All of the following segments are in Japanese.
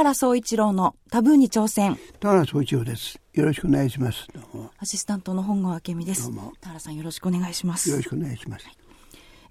原総一郎のタブーに挑戦。田原総一郎です。よろしくお願いします。アシスタントの本郷明美です。田原さんよろしくお願いします。よろしくお願いします。はい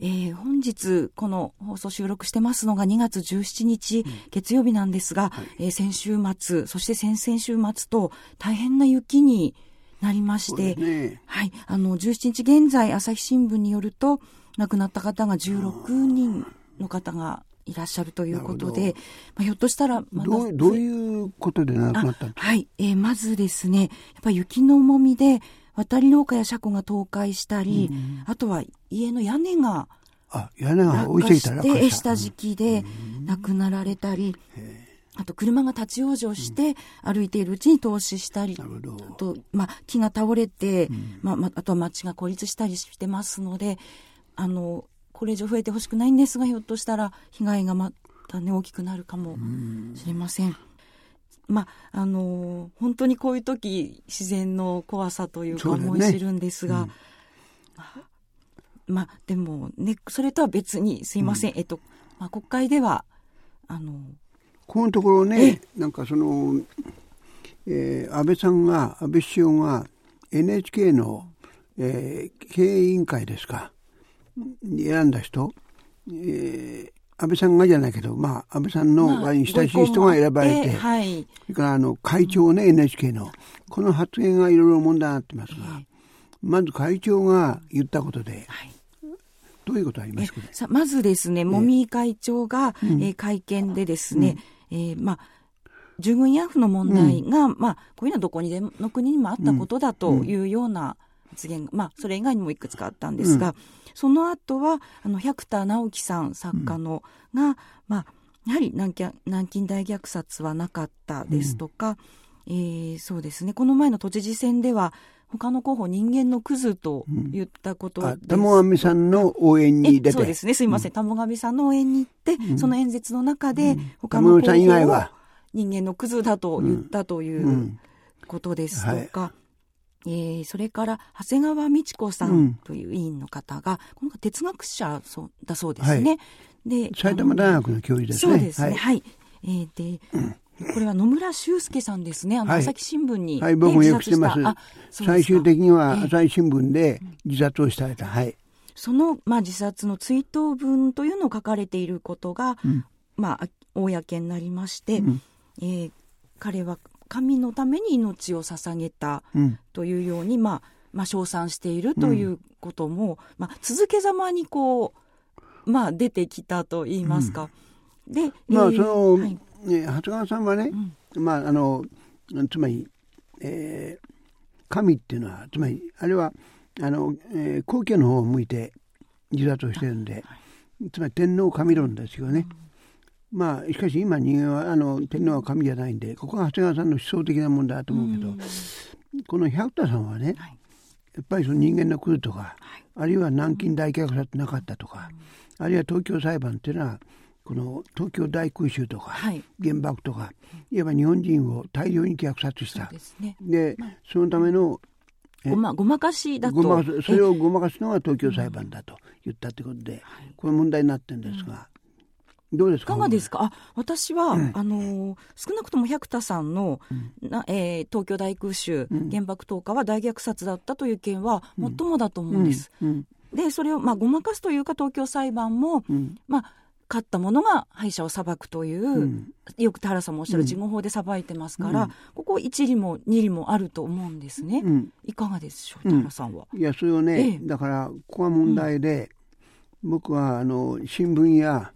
えー、本日この放送収録してますのが2月17日、月曜日なんですが、はい、えー、先週末そして先々週末と大変な雪になりまして、ね、はい、あの17日現在朝日新聞によると亡くなった方が16人の方がいらっしゃるということで、まあ、ひょっとしたらまどうどういうことで亡くなったんですかはい、えー、まずですねやっぱり雪の重みで渡り廊下や車庫が倒壊したり、うん、あとは家の屋根があ屋根が置いていたら下敷きで亡くなられたり、あと車が立ち往生して歩いているうちに投資したり、あと、まあ、木が倒れて、うん、まあ、あとは町が孤立したりしてますのであのこれ以上増えてほしくないんですがひょっとしたら被害がまたね大きくなるかもしれません。まああの本当にこういう時自然の怖さというか思い知るんですが、ねうん、まあでもねそれとは別にすいません、うん、えっと、まあ、国会ではあのこのところねなんかその、えー、安倍さんが安倍首相が NHK の、えー、経営委員会ですか。に選んだ人、えー、安倍さんがじゃないけど、まあ、安倍さんの親しい人が選ばれて、まあはい、それからあの会長ね、NHK の、この発言がいろいろ問題になってますが、まず会長が言ったことで、はい。どういうことありますかさまずですね、もみ会長が、えー、会見でですね、うん、えー、まあ、従軍慰安婦の問題が、うん、まあ、こういうのはどこにでもの国にもあったことだというような発言が、まあ、それ以外にもいくつかあったんですが、その後はあの百田直樹さん作家の、が、まあ、やはり南南京大虐殺はなかったですとか、うん、えー、そうですね。この前の都知事選では他の候補人間のクズと言ったことで、うん、玉上さんの応援に出て。そうですね。すいません、うん、玉上さんの応援に行って、うん、その演説の中で、他の候補を人間のクズだと言ったということですとか、えー、それから長谷川美智子さんという委員の方が、この哲学者そうだそうですね。はい、で埼玉大学の教授ですね。そうですね。はい。はい、えー、で、うんこれは野村修介さんですね。あの、朝日新聞に、ね、はい、僕もよくしてます。最終的には朝日新聞で自殺をしたいと。はい。その、まあ、自殺の追悼文というのを書かれていることが、うん、まあ、公になりまして、うん、えー、彼は神のために命を捧げたというように、うん、まあ、まあ、称賛しているということも、うん、まあ、続けざまにこう、まあ、出てきたと言いますか。うん、で、まあ、その、はい、ね、長谷川さんはね、まあ、あの、つまり、えー、神っていうのは、つまり、あれは、あの、えー、皇居の方を向いて自殺をしてるんで、はい、つまり天皇神論ですよね。まあしかし今人間はあの天皇は神じゃないんでここは長谷川さんの思想的な問題だと思うけど、この百田さんはね、はい、やっぱりその人間の来るとか、はい、あるいは南京大虐殺なかったとか、あるいは東京裁判っていうのはこの東京大空襲とか、はい、原爆とかいわば日本人を大量に虐殺した。で、そのためのごまごまかしだと。それをごまかすのが東京裁判だと言ったということで、これ問題になってるんですが、どうですか？いかがですか？あ私は、うん、あの少なくとも百田さんの、うん、なえー、東京大空襲、うん、原爆投下は大虐殺だったという件は最もだと思うんです。でそれを、まあ、ごまかすというか東京裁判も、まあ勝った者が敗者を裁くという、よく田原さんもおっしゃる事後法で裁いてますから、ここ一理も二理もあると思うんですね。いかがでしょう？田原さんは。いやそれをね、ええ、だからここが問題で、僕はあの新聞や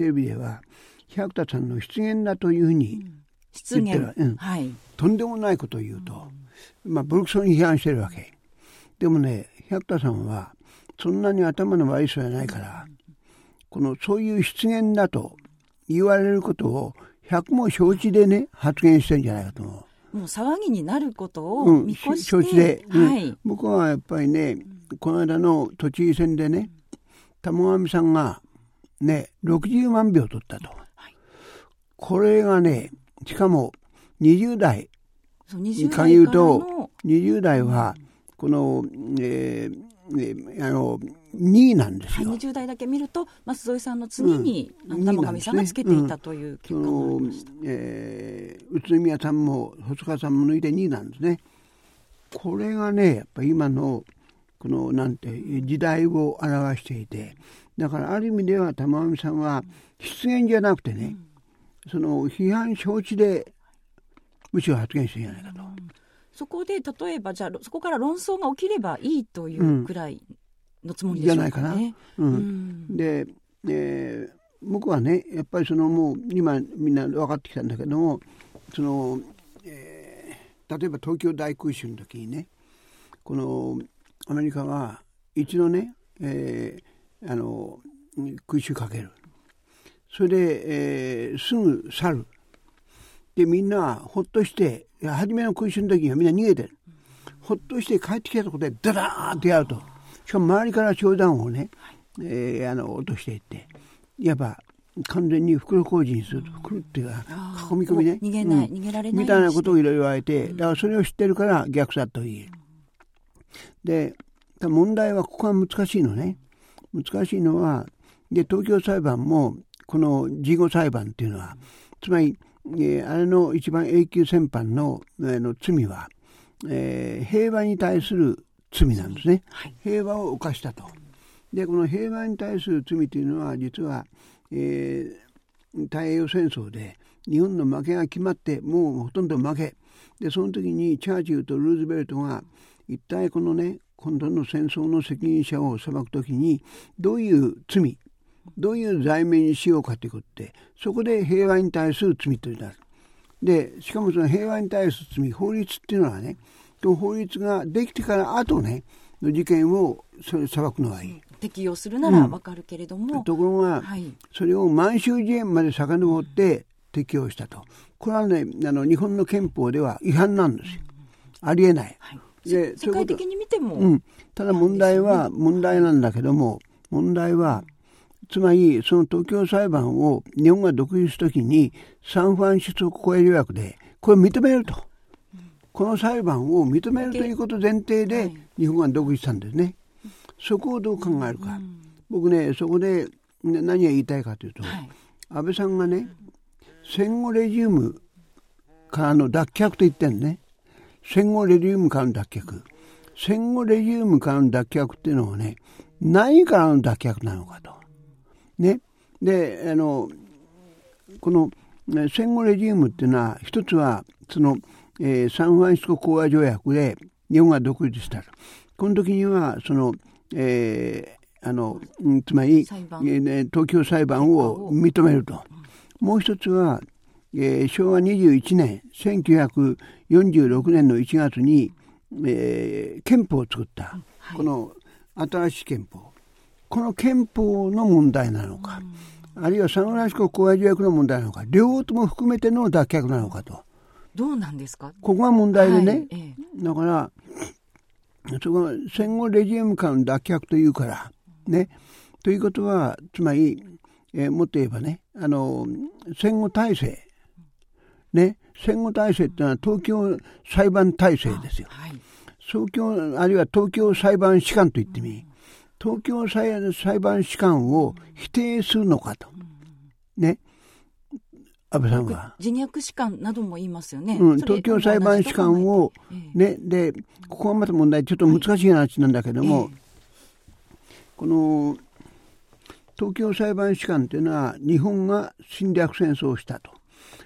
テレビでは百田さんの失言だというふうに言。ってる、うん、はい、とんでもないことを言うと、まあブルクソンに批判してるわけ。でもね百田さんはそんなに頭の悪い人じゃないから、このそういう失言だと言われることを百も承知でね発言してるんじゃないかと。思う。もう騒ぎになることを見越して、うん、承知で、はい、僕はやっぱりねこの間の都知事選でね玉上さんがね、60万票取ったと。はい、これがね、しかも20代に限ると、20代は、この、えー、えあの2位なんですよ、はい、20代だけ見ると舛添さんの次に、うん、玉上さんがつけていたという結果になりました、うん、えー、宇都宮さんも細川さんも抜いて2位なんですね。これがねやっぱ今のこのなんて時代を表していてだからある意味では玉美さんは失言じゃなくてね、うん、その批判承知でむしろ発言してるんじゃないかと。そこで例えばじゃあそこから論争が起きればいいというくらいのつもりでしょうか、ね、じゃないかな。うん、で、えー、僕はねやっぱりそのもう今みんな分かってきたんだけどもその、えー、例えば東京大空襲の時にねこのアメリカは一度ね、えー、あの空襲かける。それで、えー、すぐ去る。でみんなほっとして初めの空襲の時にはみんな逃げてる。ほっとして帰ってきたところでダダーンとやると。しかも周りから商談をね、えー、あの落としていって。いわば完全に袋小路にすると。袋っていうか囲み込みね。逃げない、うん、逃げられないみたいなことをいろいろ言われてだからそれを知ってるから逆さと言える。で問題はここは難しいのね難しいのはで東京裁判もこの事後裁判っていうのはつまり、えー、あれの一番永久戦犯の,、えー、の罪は、えー、平和に対する罪なんですね、はい、平和を犯したと。でこの平和に対する罪というのは実は、えー、太平洋戦争で日本の負けが決まってもうほとんど負け。でその時にチャーチルとルーズベルトが一体このね今度の戦争の責任者を裁くときにどういう罪どういう罪名にしようかということでそこで平和に対する罪となる。でしかもその平和に対する罪法律っていうのはね法律ができてから後ねの事件をそれ裁くのはいい。適用するならわかるけれども、うん、ところが、はい、それを満州事変まで遡って適用したと。これはねあの日本の憲法では違反なんですよ、ありえない、はいで世界的に見ても、うん、ただ問題は問題なんだけども問題はつまりその東京裁判を日本が独立するときにサンフランシスコ公営条約でこれを認めると、この裁判を認めるということ前提で日本が独立したんですね。そこをどう考えるか、僕ねそこで何が言いたいかというと、安倍さんがね戦後レジウムからの脱却と言ってんね戦後レジウムからの脱却。戦後レジウムからの脱却っていうのはね、何からの脱却なのかと。ね。で、あの、この、戦後レジウムっていうのは、一つは、その、えー、サンフランシスコ講和条約で日本が独立したと。この時には、その、えー、あの、つまり、えー、東京裁判を認めると。もう一つは、えー、昭和21年1946年の1月に、えー、憲法を作った、はい、この新しい憲法。この憲法の問題なのか、あるいはサンフランシスコ講和条約の問題なのか両方とも含めての脱却なのかと。どうなんですか？ここが問題でね、はいええ、だからそこ戦後レジウム間脱却というからね。ということはつまり、えー、もっと言えばねあの戦後体制ね、戦後体制っていうのは東京裁判体制ですよ。はい、東京あるいは東京裁判士官と言ってみ、東京裁判士官を否定するのかと。ね。安倍さんは。自虐士官なども言いますよね。うん、東京裁判士官を、ね、で、ここはまた問題、ちょっと難しい話なんだけども、はい、この、東京裁判士官というのは日本が侵略戦争をしたと。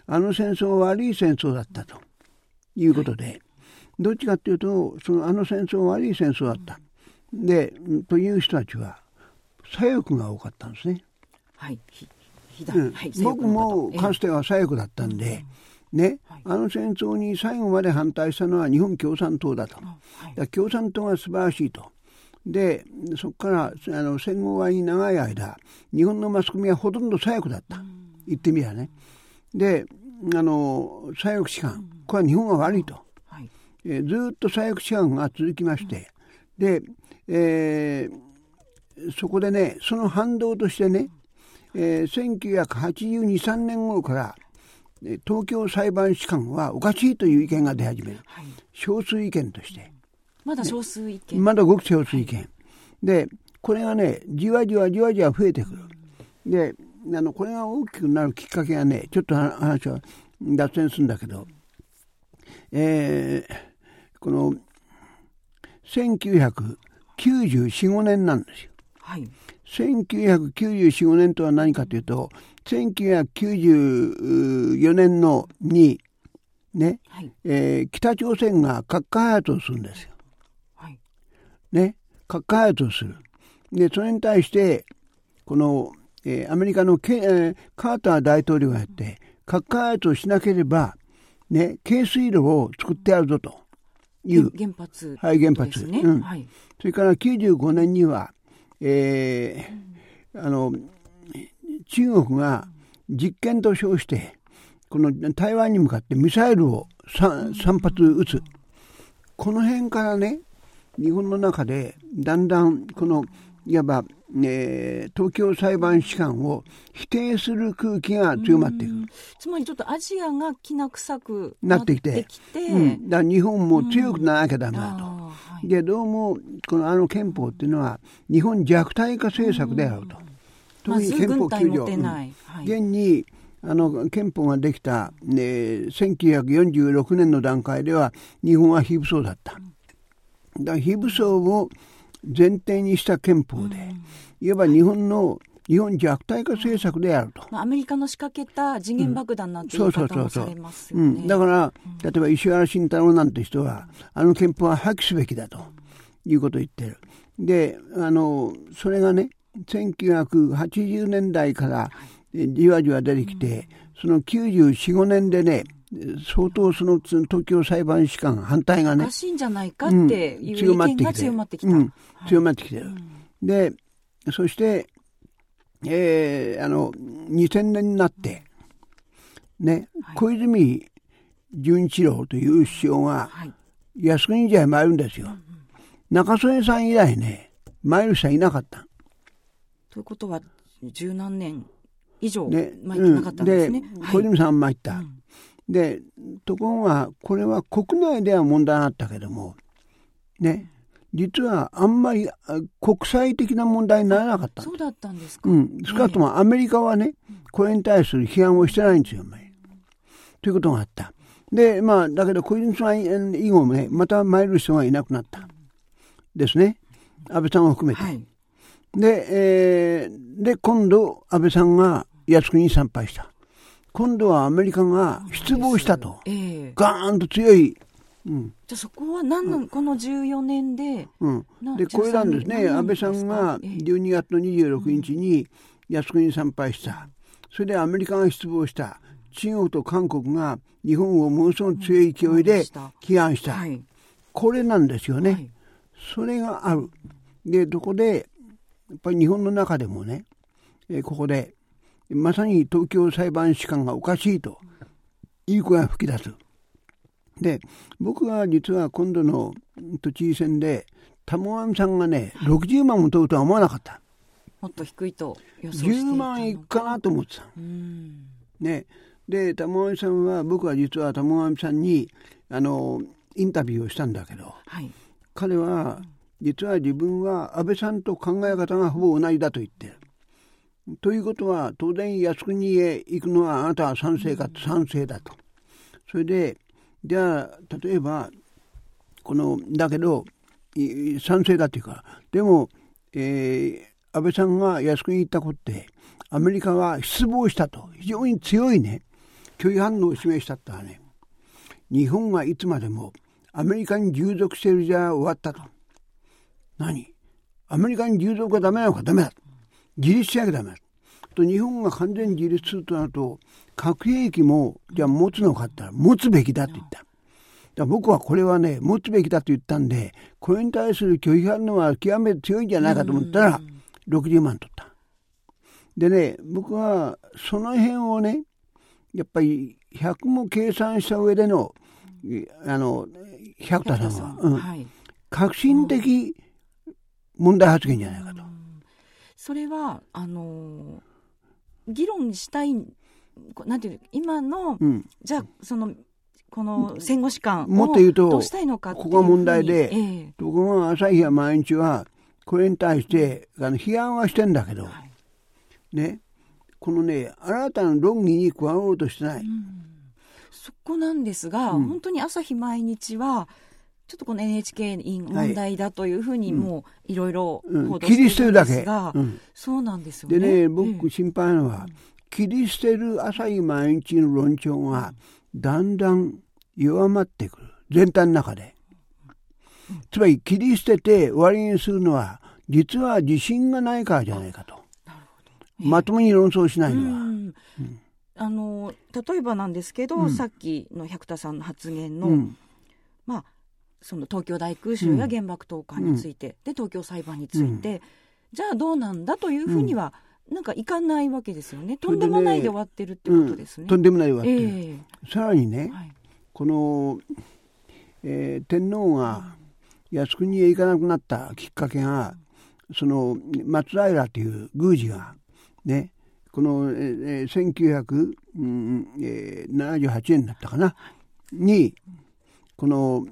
あの戦争は悪い戦争だったということで、どっちかっていうとそのあの戦争は悪い戦争だった。でという人たちは左翼が多かったんですね。はい、うん。はい、僕もかつては左翼だったんで、ね、あの戦争に最後まで反対したのは日本共産党だと、だ共産党が素晴らしいと。でそこからあの戦後は長い間日本のマスコミはほとんど左翼だった、言ってみりゃねであの左翼士官これは日本が悪いと、はい、えー、ずっと左翼士官が続きまして、で、えー、そこでねその反動としてね、えー、1982、3年頃から東京裁判士官はおかしいという意見が出始める、はい、少数意見として。まだ少数意見、ね、まだごく少数意見、で、これがね、じわじわじわじわ増えてくる。で、あの、これが大きくなるきっかけがね、ちょっと話は脱線するんだけど、えー、この、1994、5年なんですよ。はい。1994、5年とは何かというと、1994年のに、ね、はい、えー、北朝鮮が核開発をするんですよ。はい、ね、核開発をする。で、それに対して、この、えー、アメリカのケ、えー、カーター大統領がやって、核開発をしなければ、ね、軽水炉を作ってやるぞという。原発、はい、原発。ね、うん。はい。それから95年には、えー、あの、中国が実験と称して、この台湾に向かってミサイルを 3, 3発撃つ。この辺からね、日本の中でだんだんこのいわば、えー、東京裁判士官を否定する空気が強まっていく。つまりちょっとアジアがきな臭くなってきて、うん、だ日本も強くならなきゃダメだと。はい、で、どうも、このあの憲法っていうのは、日本弱体化政策であると。特に憲法9条。現に、あの憲法ができた、ね、1946年の段階では日本は非武装だった。だ非武装を前提にした憲法で、いわば日本の日本弱体化政策であると。アメリカの仕掛けた時限爆弾なんていう言い方もされますよね。うん、だから、例えば石原慎太郎なんて人は、あの憲法は破棄すべきだということを言ってる。で、あの、それがね、1980年代からじわじわ出てきて、その94、5年でね、相当その東京裁判士官反対がね。おかしいんじゃないかっていう意見が強まってきた。強まってきてる。で、そして、えー、あの、2000年になって、ね、はい、小泉純一郎という首相が、靖国神社へ参るんですよ。中曽根さん以来ね、参る人はいなかった。ということは、十何年以上参ってなかったんですね。で、小泉さん参った。うんで、ところが、これは国内では問題あったけども、ね、実はあんまり国際的な問題にならなかったそうだったんですか。うん。少なくともアメリカはね、これに対する批判をしてないんですよ、ということがあった。で、まあ、だけど小泉さん以後もね、また参る人がいなくなった。ですね。安倍さんを含めて。はい、で、えー、で、今度、安倍さんが靖国に参拝した。今度はアメリカが失望したと。えー、ガーンと強い。うん、じゃあそこは何の、うん、この14年で。うん。で、これなんですね。安倍さんが12月の26日に靖国に参拝した。それでアメリカが失望した。中国と韓国が日本をものすごく強い勢いで批判した。はい、これなんですよね。はい、それがある。で、どこで、やっぱり日本の中でもね、えここで、まさに東京裁判士官がおかしいという声が吹き出す。で、僕は実は今度の都知事選で、玉上さんがね、60万も取るとは思わなかった。もっと低いと予想してい10万いくかなと思ってた。ね。で、玉上さんは、僕は実は玉上さんに、あの、インタビューをしたんだけど、はい、彼は、実は自分は安倍さんと考え方がほぼ同じだと言ってる。ということは当然靖国へ行くのはあなたは賛成か賛成だと。それでじゃあ例えばこのだけど賛成だっていうかでも、えー、安倍さんが靖国に行ったことってアメリカは失望したと非常に強いね拒否反応を示したったらね日本はいつまでもアメリカに従属してるじゃ終わったと。何？アメリカに従属がダメなのかダメだ。自立しなきゃダメだ。と日本が完全に自立するとなると核兵器もじゃあ持つのかって言ったら持つべきだって言った。だ僕はこれはね持つべきだと言ったんでこれに対する拒否反応は極めて強いんじゃないかと思ったら60万取った。でね僕はその辺をねやっぱり100も計算した上でのあの百田さんは、うんはい、革新的問題発言じゃないかと。それはあの議論したいなんていう今の、うん、じゃあそのこの戦後史観もっと言うとどうしたいのかここが問題で、えー、ところが朝日や毎日はこれに対してあの批判はしてんだけど、はい、ね。このね新たな論議に加わろうとしてない、うん、そこなんですが、うん、本当に朝日毎日はちょっとこの NHK 問題だというふうにもういろいろ報道してるんですが、うん、そうなんですよね。でね僕心配なのは、切り捨てる朝日毎日の論調がだんだん弱まってくる。全体の中で。つまり切り捨てて終わりにするのは実は自信がないからじゃないかと。まともに論争しないのは。うん。あの例えばなんですけど、うん、さっきの百田さんの発言の、うん、まあその東京大空襲や原爆投下について、うん、で東京裁判について、じゃあどうなんだというふうには、なんかいかないわけですよね。とんでもないで終わってるってことですね。とんでもないで終わってる。え。ー、さらにね、はい、この、えー、天皇が靖国へ行かなくなったきっかけが、その松平という宮司がねこの、えー、1978年だったかなにこの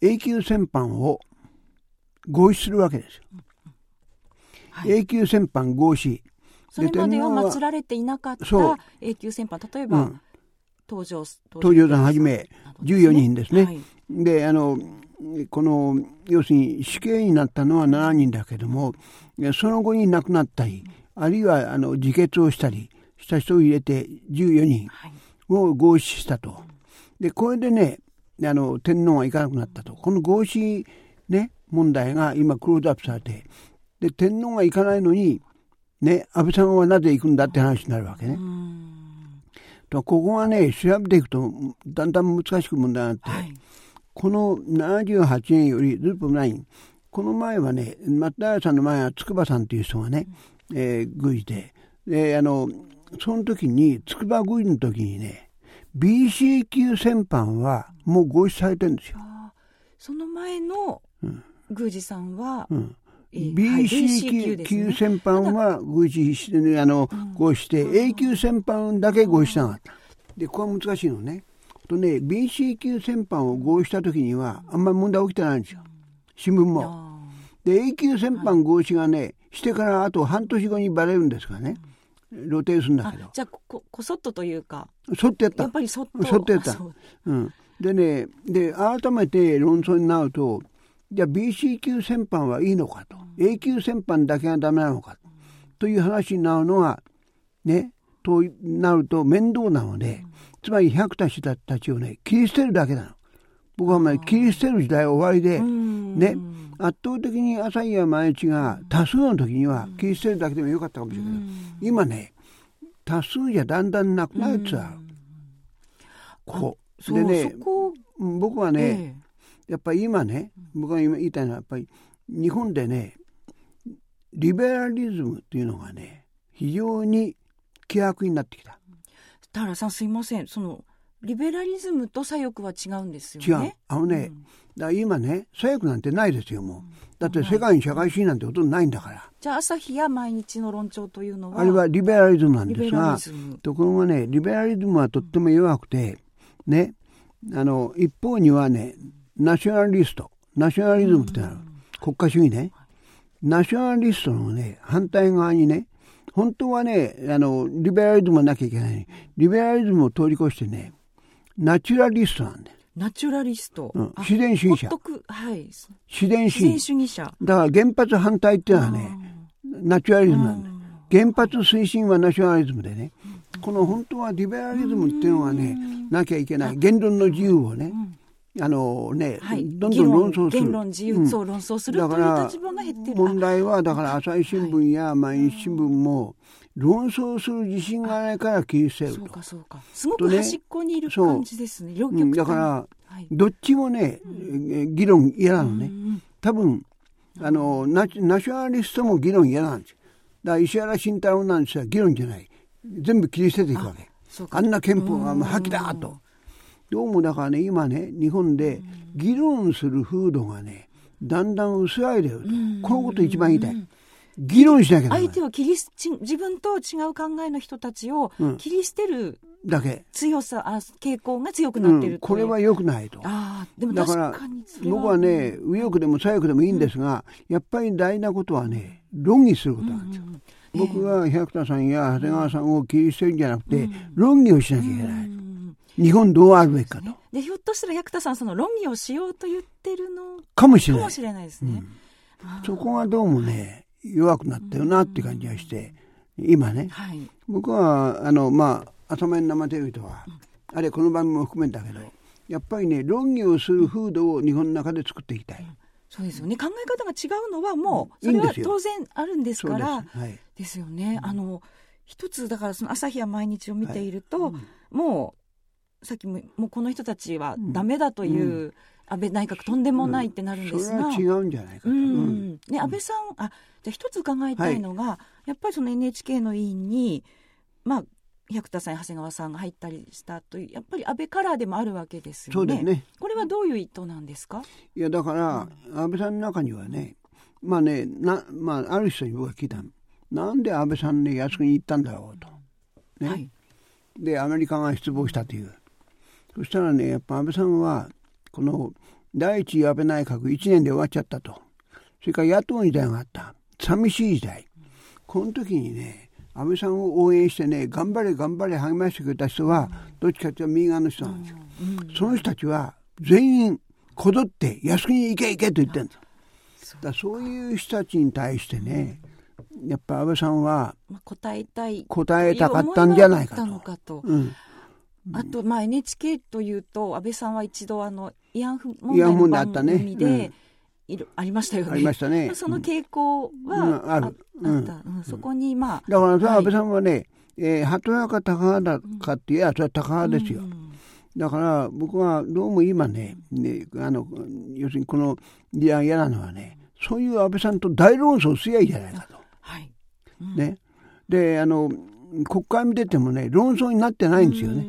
永久戦犯を合意するわけですよ。はい、永久戦犯合意それまでは祀られていなかった永久戦犯。例えば、うん、東条東条さんはじめ14人ですね。はい、であのこの要するに死刑になったのは7人だけどもその後に亡くなったりあるいはあの自決をしたりした人を入れて14人を合死したと。でこれでねあの天皇が行かなくなったと。この合死、ね、問題が今クローズアップされて。で天皇が行かないのに、ね、安倍さんはなぜ行くんだって話になるわけね。とここがね調べていくとだんだん難しく問題になって、はい、この78年よりずっとない。この前はね松平さんの前は筑波さんという人がね、うん、えー、宮司で。であのその時に筑波宮司の時にね BC 級戦犯はもう合意されてるんですよ。その前の宮司さんは、うん BC 級戦犯は合意して、あの、合意して、A 級戦犯だけ合意しなかった。で、ここは難しいのね。とね、BC 級戦犯を合意した時には、あんまり問題起きてないんですよ。新聞も。で、A 級戦犯合意がね、してからあと半年後にバレるんですからね。露呈するんだけど。じゃあこ、こそっとというか。そっとやった。やっぱりそっと。そっとやった。うん。でね、で、改めて論争になると、じゃあ BC 級戦犯はいいのかと。A 級戦犯だけがダメなのか。という話になるのは、ね、となると面倒なので、つまり百田氏たちをね切り捨てるだけなの僕はま切り捨てる時代終わりでね。圧倒的に朝日や毎日が多数の時には切り捨てるだけでもよかったかもしれない。今ね多数じゃだんだんなくなるつあるここでね僕はね、やっぱり今ね僕が今言いたいのはやっぱり日本でねリベラリズムっていうのがね非常に希薄になってきた。田原さんすいません。そのリベラリズムと左翼は違うんですよね。違う。あのね、うん、だ今ね左翼なんてないですよもう、だって世界に社会主義なんてほとんどないんだから。じゃあ朝日や毎日の論調というのは？あれはリベラリズムなんですがところがねリベラリズムはとっても弱くてねあの一方にはねナショナリスト。ナショナリズムってのは、国家主義ね。ナショナリストのね反対側にね本当はね、あの、リベラリズムはなきゃいけない。リベラリズムを通り越してね、ナチュラリストなんだよ。ナチュラリスト。うん、自然主義者。はい。自然主義。主義者。だから原発反対っていうのはね、ナチュラリズムなんだよ。原発推進はナショナリズムでね、この本当はリベラリズムっていうのはね、なきゃいけない。言論の自由をね、あのね、はい、どんどん論争する。言論自由そう論争する、うん、という立場が減ってる。問題は、だから朝日新聞や毎日新聞も、論争する自信がないから切り捨てると。そうかそうか。すごく端っこにいる感じですね。両極端。だから、どっちもね、議論嫌なのね。多分、あのナ、ナショナリストも議論嫌なんですよ。だから石原慎太郎なんですよ。議論じゃない。全部切り捨てていくわけ。あんな憲法が破棄だと。どうもだからね今ね日本で議論する風土がねだんだん薄らいでると、このこと一番言いたい。議論しなきゃ相手を切りち自分と違う考えの人たちを切り捨てる、だけ強さあ傾向が強くなってる、う。ん、これは良くないと。あでもだから僕はね右翼でも左翼でもいいんですが、うん、やっぱり大事なことはね論議することなんですよ、うんうん。僕は百田さんや長谷川さんを切り捨てるんじゃなくて、論議をしなきゃいけない。日本どうあるべきかと。で、ひょっとしたら百田さん、その論議をしようと言ってるのかもしれない。かもしれないですね。そこがどうもね、弱くなったよなって感じがして、今ね、はい、僕は、あの、まあ、頭に生テレビとは、あれこの番組も含めたけど、やっぱりね、論議をする風土を日本の中で作っていきたい。そうですよね。考え方が違うのはもうそれは当然あるんですからです。よね。あの一つだからその朝日や毎日を見ていると、もうさっきももうこの人たちはダメだという、安倍内閣とんでもないってなるんですが、うん、違うんじゃないかと、うん。ね、安倍さんあじゃ一つ伺いたいのが、はい、やっぱりその NHK の委員にまあ百田さん長谷川さんが入ったりしたというやっぱり安倍カラーでもあるわけですよね。ね。これはどういう意図なんですか？いやだから、うん、安倍さんの中にはねまあねな、まあ、ある人に僕は聞いたなんで安倍さんね靖国に行ったんだろうと。ね、はい、でアメリカが失望したという。そしたらねやっぱ安倍さんはこの第一安倍内閣1年で終わっちゃったと。それから野党時代があった。寂しい時代。この時にね安倍さんを応援してね頑張れ頑張れ励ましてくれた人は、どっちかというと右側の人なんですよ、その人たちは全員こぞって靖国に行け行けと言ってるんですだそういう人たちに対してね、やっぱ安倍さんは答えたい答えたかったんじゃないかと。あと、まあ、NHK というと安倍さんは一度あの慰安婦問題の番組で、いるありましたよね。ありましたね。その傾向は、うん、ある。あった、うん、そこにまあ。だからさ、安倍さんはね、えー、鳩屋か高派だかっていや、それは高派ですよ。だから僕はどうも今ね、ねあの要するにこのいや嫌なのはね、そういう安倍さんと大論争すりゃいいじゃないかと。はいうん、ね、であの国会見ててもね論争になってないんですよね。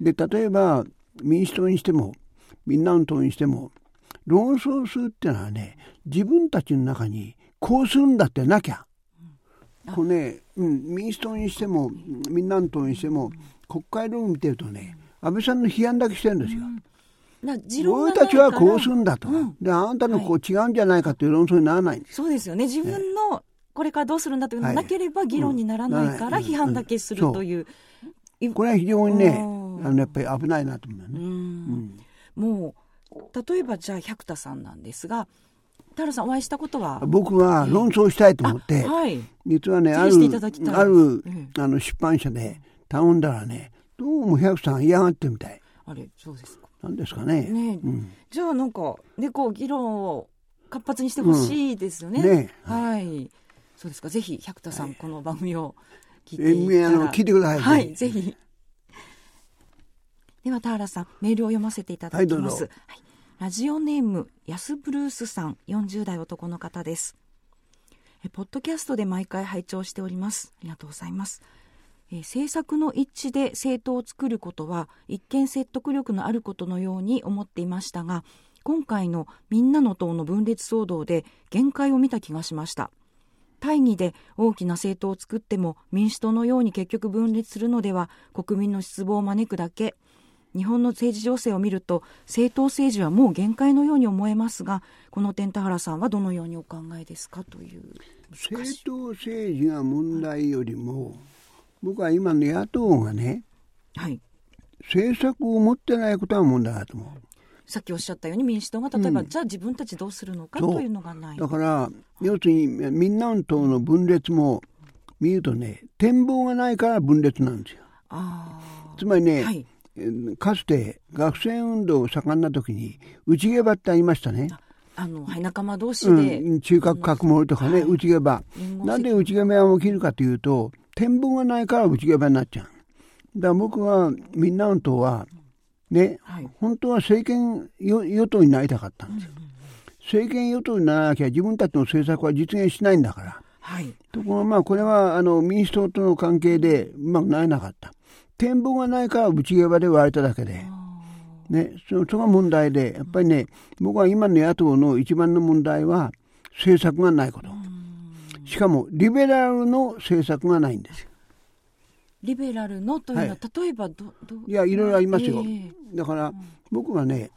で例えば民主党にしてもみんなの党にしても論争するっていうのはね自分たちの中にこうするんだってなきゃ、うん、こうね、うん、民主党にしてもみんなの党にしても国会論見てるとね安倍さんの批判だけしてるんですよ。俺たちはこうするんだと、うん、であなたのこう違うんじゃないかという論争にならないんです、そうですよね。自分のこれからどうするんだというのがなければ議論にならないから批判だけするという、これは非常にねあのやっぱり危ないなと思うね、うん、もう例えばじゃあ百田さんなんですが田原さんお会いしたことは？僕は論争したいと思って、はい、実はねあるある、あの出版社で頼んだらねどうも百さん嫌がってみたい。あれそうですか。なんですかね。ね、うん、じゃあなんかねこう議論を活発にしてほしいですよね、うん、ねはい、そうですか。ぜひ百田さん、はい、この番組を聞いていたら、えー、聞いてください、はいぜひでは田原さんメールを読ませていただきます、はい、ラジオネームヤスブルースさん40代男の方です。えポッドキャストで毎回拝聴しております。ありがとうございます。え政策の一致で政党を作ることは一見説得力のあることのように思っていましたが今回のみんなの党の分裂騒動で限界を見た気がしました。大義で大きな政党を作っても民主党のように結局分裂するのでは国民の失望を招くだけ日本の政治情勢を見ると政党政治はもう限界のように思えますがこの点田原さんはどのようにお考えですかという。政党政治が問題よりも、僕は今の野党がね、はい、政策を持ってないことは問題だと思う。さっきおっしゃったように民主党が例えば、うん、じゃあ自分たちどうするのかというのがない。だから要するにみんなの党の分裂も見るとね展望がないから分裂なんですよ。つまりね、はい、かつて学生運動盛んな時に内毛場ってありましたね。あの、はい、仲間同士で。うん、中核核盛とかね、はい、内毛場。なんで内毛場を切るかというと、展望がないから内毛場になっちゃう。だから僕は、みんなの党は、ね、はい、本当は政権与党になりたかったんですよ。うんうん、政権与党にならなきゃ自分たちの政策は実現しないんだから。はい、ところがまあこれはあの民主党との関係でうまくなれなかった。展望がないから内毛場で割れただけで。ね、そそが問題で、やっぱりね、僕は今の野党の一番の問題は政策がないこと。しかもリベラルの政策がないんですよ。リベラルのというのは、はい、例えばどどいやいろいろありますよ、えー、だから、僕がね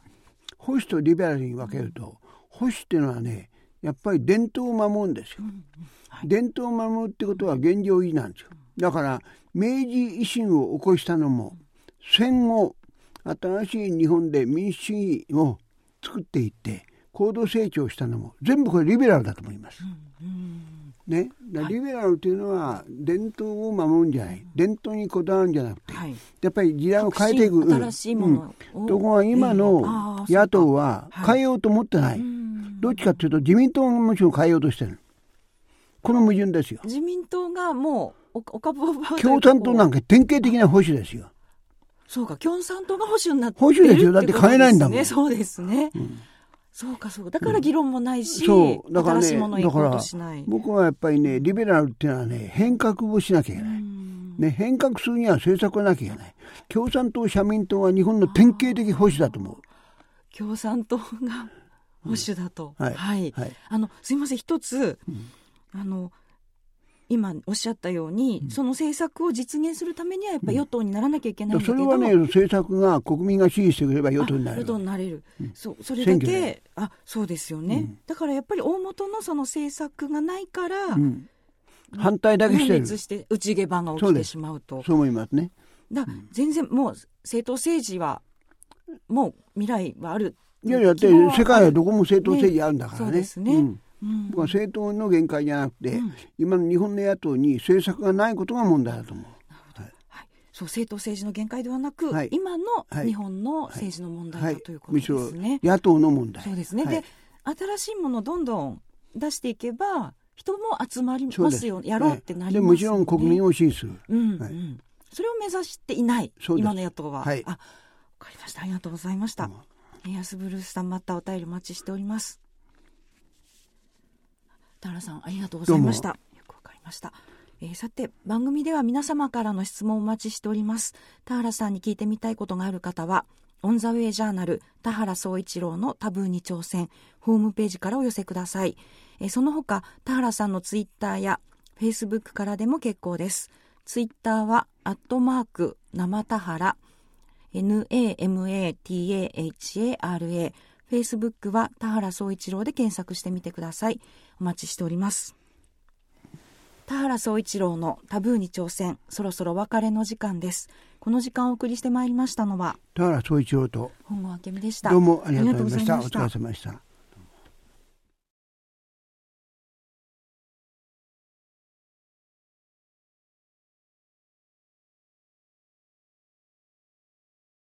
保守とリベラルに分けると、保守っていうのはねやっぱり伝統を守るんですよ、うん。はい、伝統を守るってことは現状維持なんですよ。だから明治維新を起こしたのも戦後新しい日本で民主主義を作っていって高度成長したのも全部これリベラルだと思います。ね、リベラルというのは伝統を守るんじゃない、伝統にこだわるんじゃなくて、はい、やっぱり時代を変えていく、新しいもの、うん、ところが今の野党は変えようと思ってない、どっちかというと自民党ももちろん変えようとしてる。この矛盾ですよ。自民党がもうおお株を共産党なんか典型的な保守ですよ。そうか共産党が保守になって保守ですよ。だって変えないんだもん、ね、そうですね、うんそうかそうだから議論もないし、そう。だからねだから僕はやっぱりねリベラルっていうのはね変革をしなきゃいけない、ね、変革するには政策がなきゃいけない。共産党社民党は日本の典型的保守だと思う。共産党が保守だと、うん、はい、はい、はい、あのすいません。一つ、うん、あの今おっしゃったように、うん、その政策を実現するためにはやっぱり与党にならなきゃいけないんだけど、それはね政策が国民が支持してくれれば与党になれる。与党になれる、うん、そうそれだけあそうですよね、うん、だからやっぱり大元のその政策がないから、反対だけしてる。して内毛版が起きてしまうと。そう思いますね。だ全然もう政党政治はもう未来はある。いやいやって世界はどこも政党政治あるんだからね、ね。そうですね、僕は政党の限界じゃなくて、うん、今の日本の野党に政策がないことが問題だと思う。はい、そう政党政治の限界ではなく、はい、今の日本の政治の問題だ、ということですね。野党の問題。そうですね。で新しいものをどんどん出していけば人も集まりますよ。やろうってなります、ね、もちろん国民を支持する。うん、うん、それを目指していない今の野党は。はい、あわかりました。ありがとうございました。うん、安ブルースさんまたお便りお待ちしております。田原さんありがとうございました。よくわかりました。えー、さて番組では皆様からの質問をお待ちしております。田原さんに聞いてみたいことがある方はオンザウェイジャーナル田原総一郎のタブーに挑戦ホームページからお寄せください、えー、その他田原さんのツイッターやフェイスブックからでも結構です。ツイッターはアットマーク生田原 NAMATAHARA フェイスブックは田原総一郎で検索してみてください。お待ちしております。田原総一郎のタブーに挑戦、そろそろ別れの時間です。この時間をお送りしてまいりましたのは、田原総一郎と本郷明美でした。どうもありがとうございました。お疲れ様でした。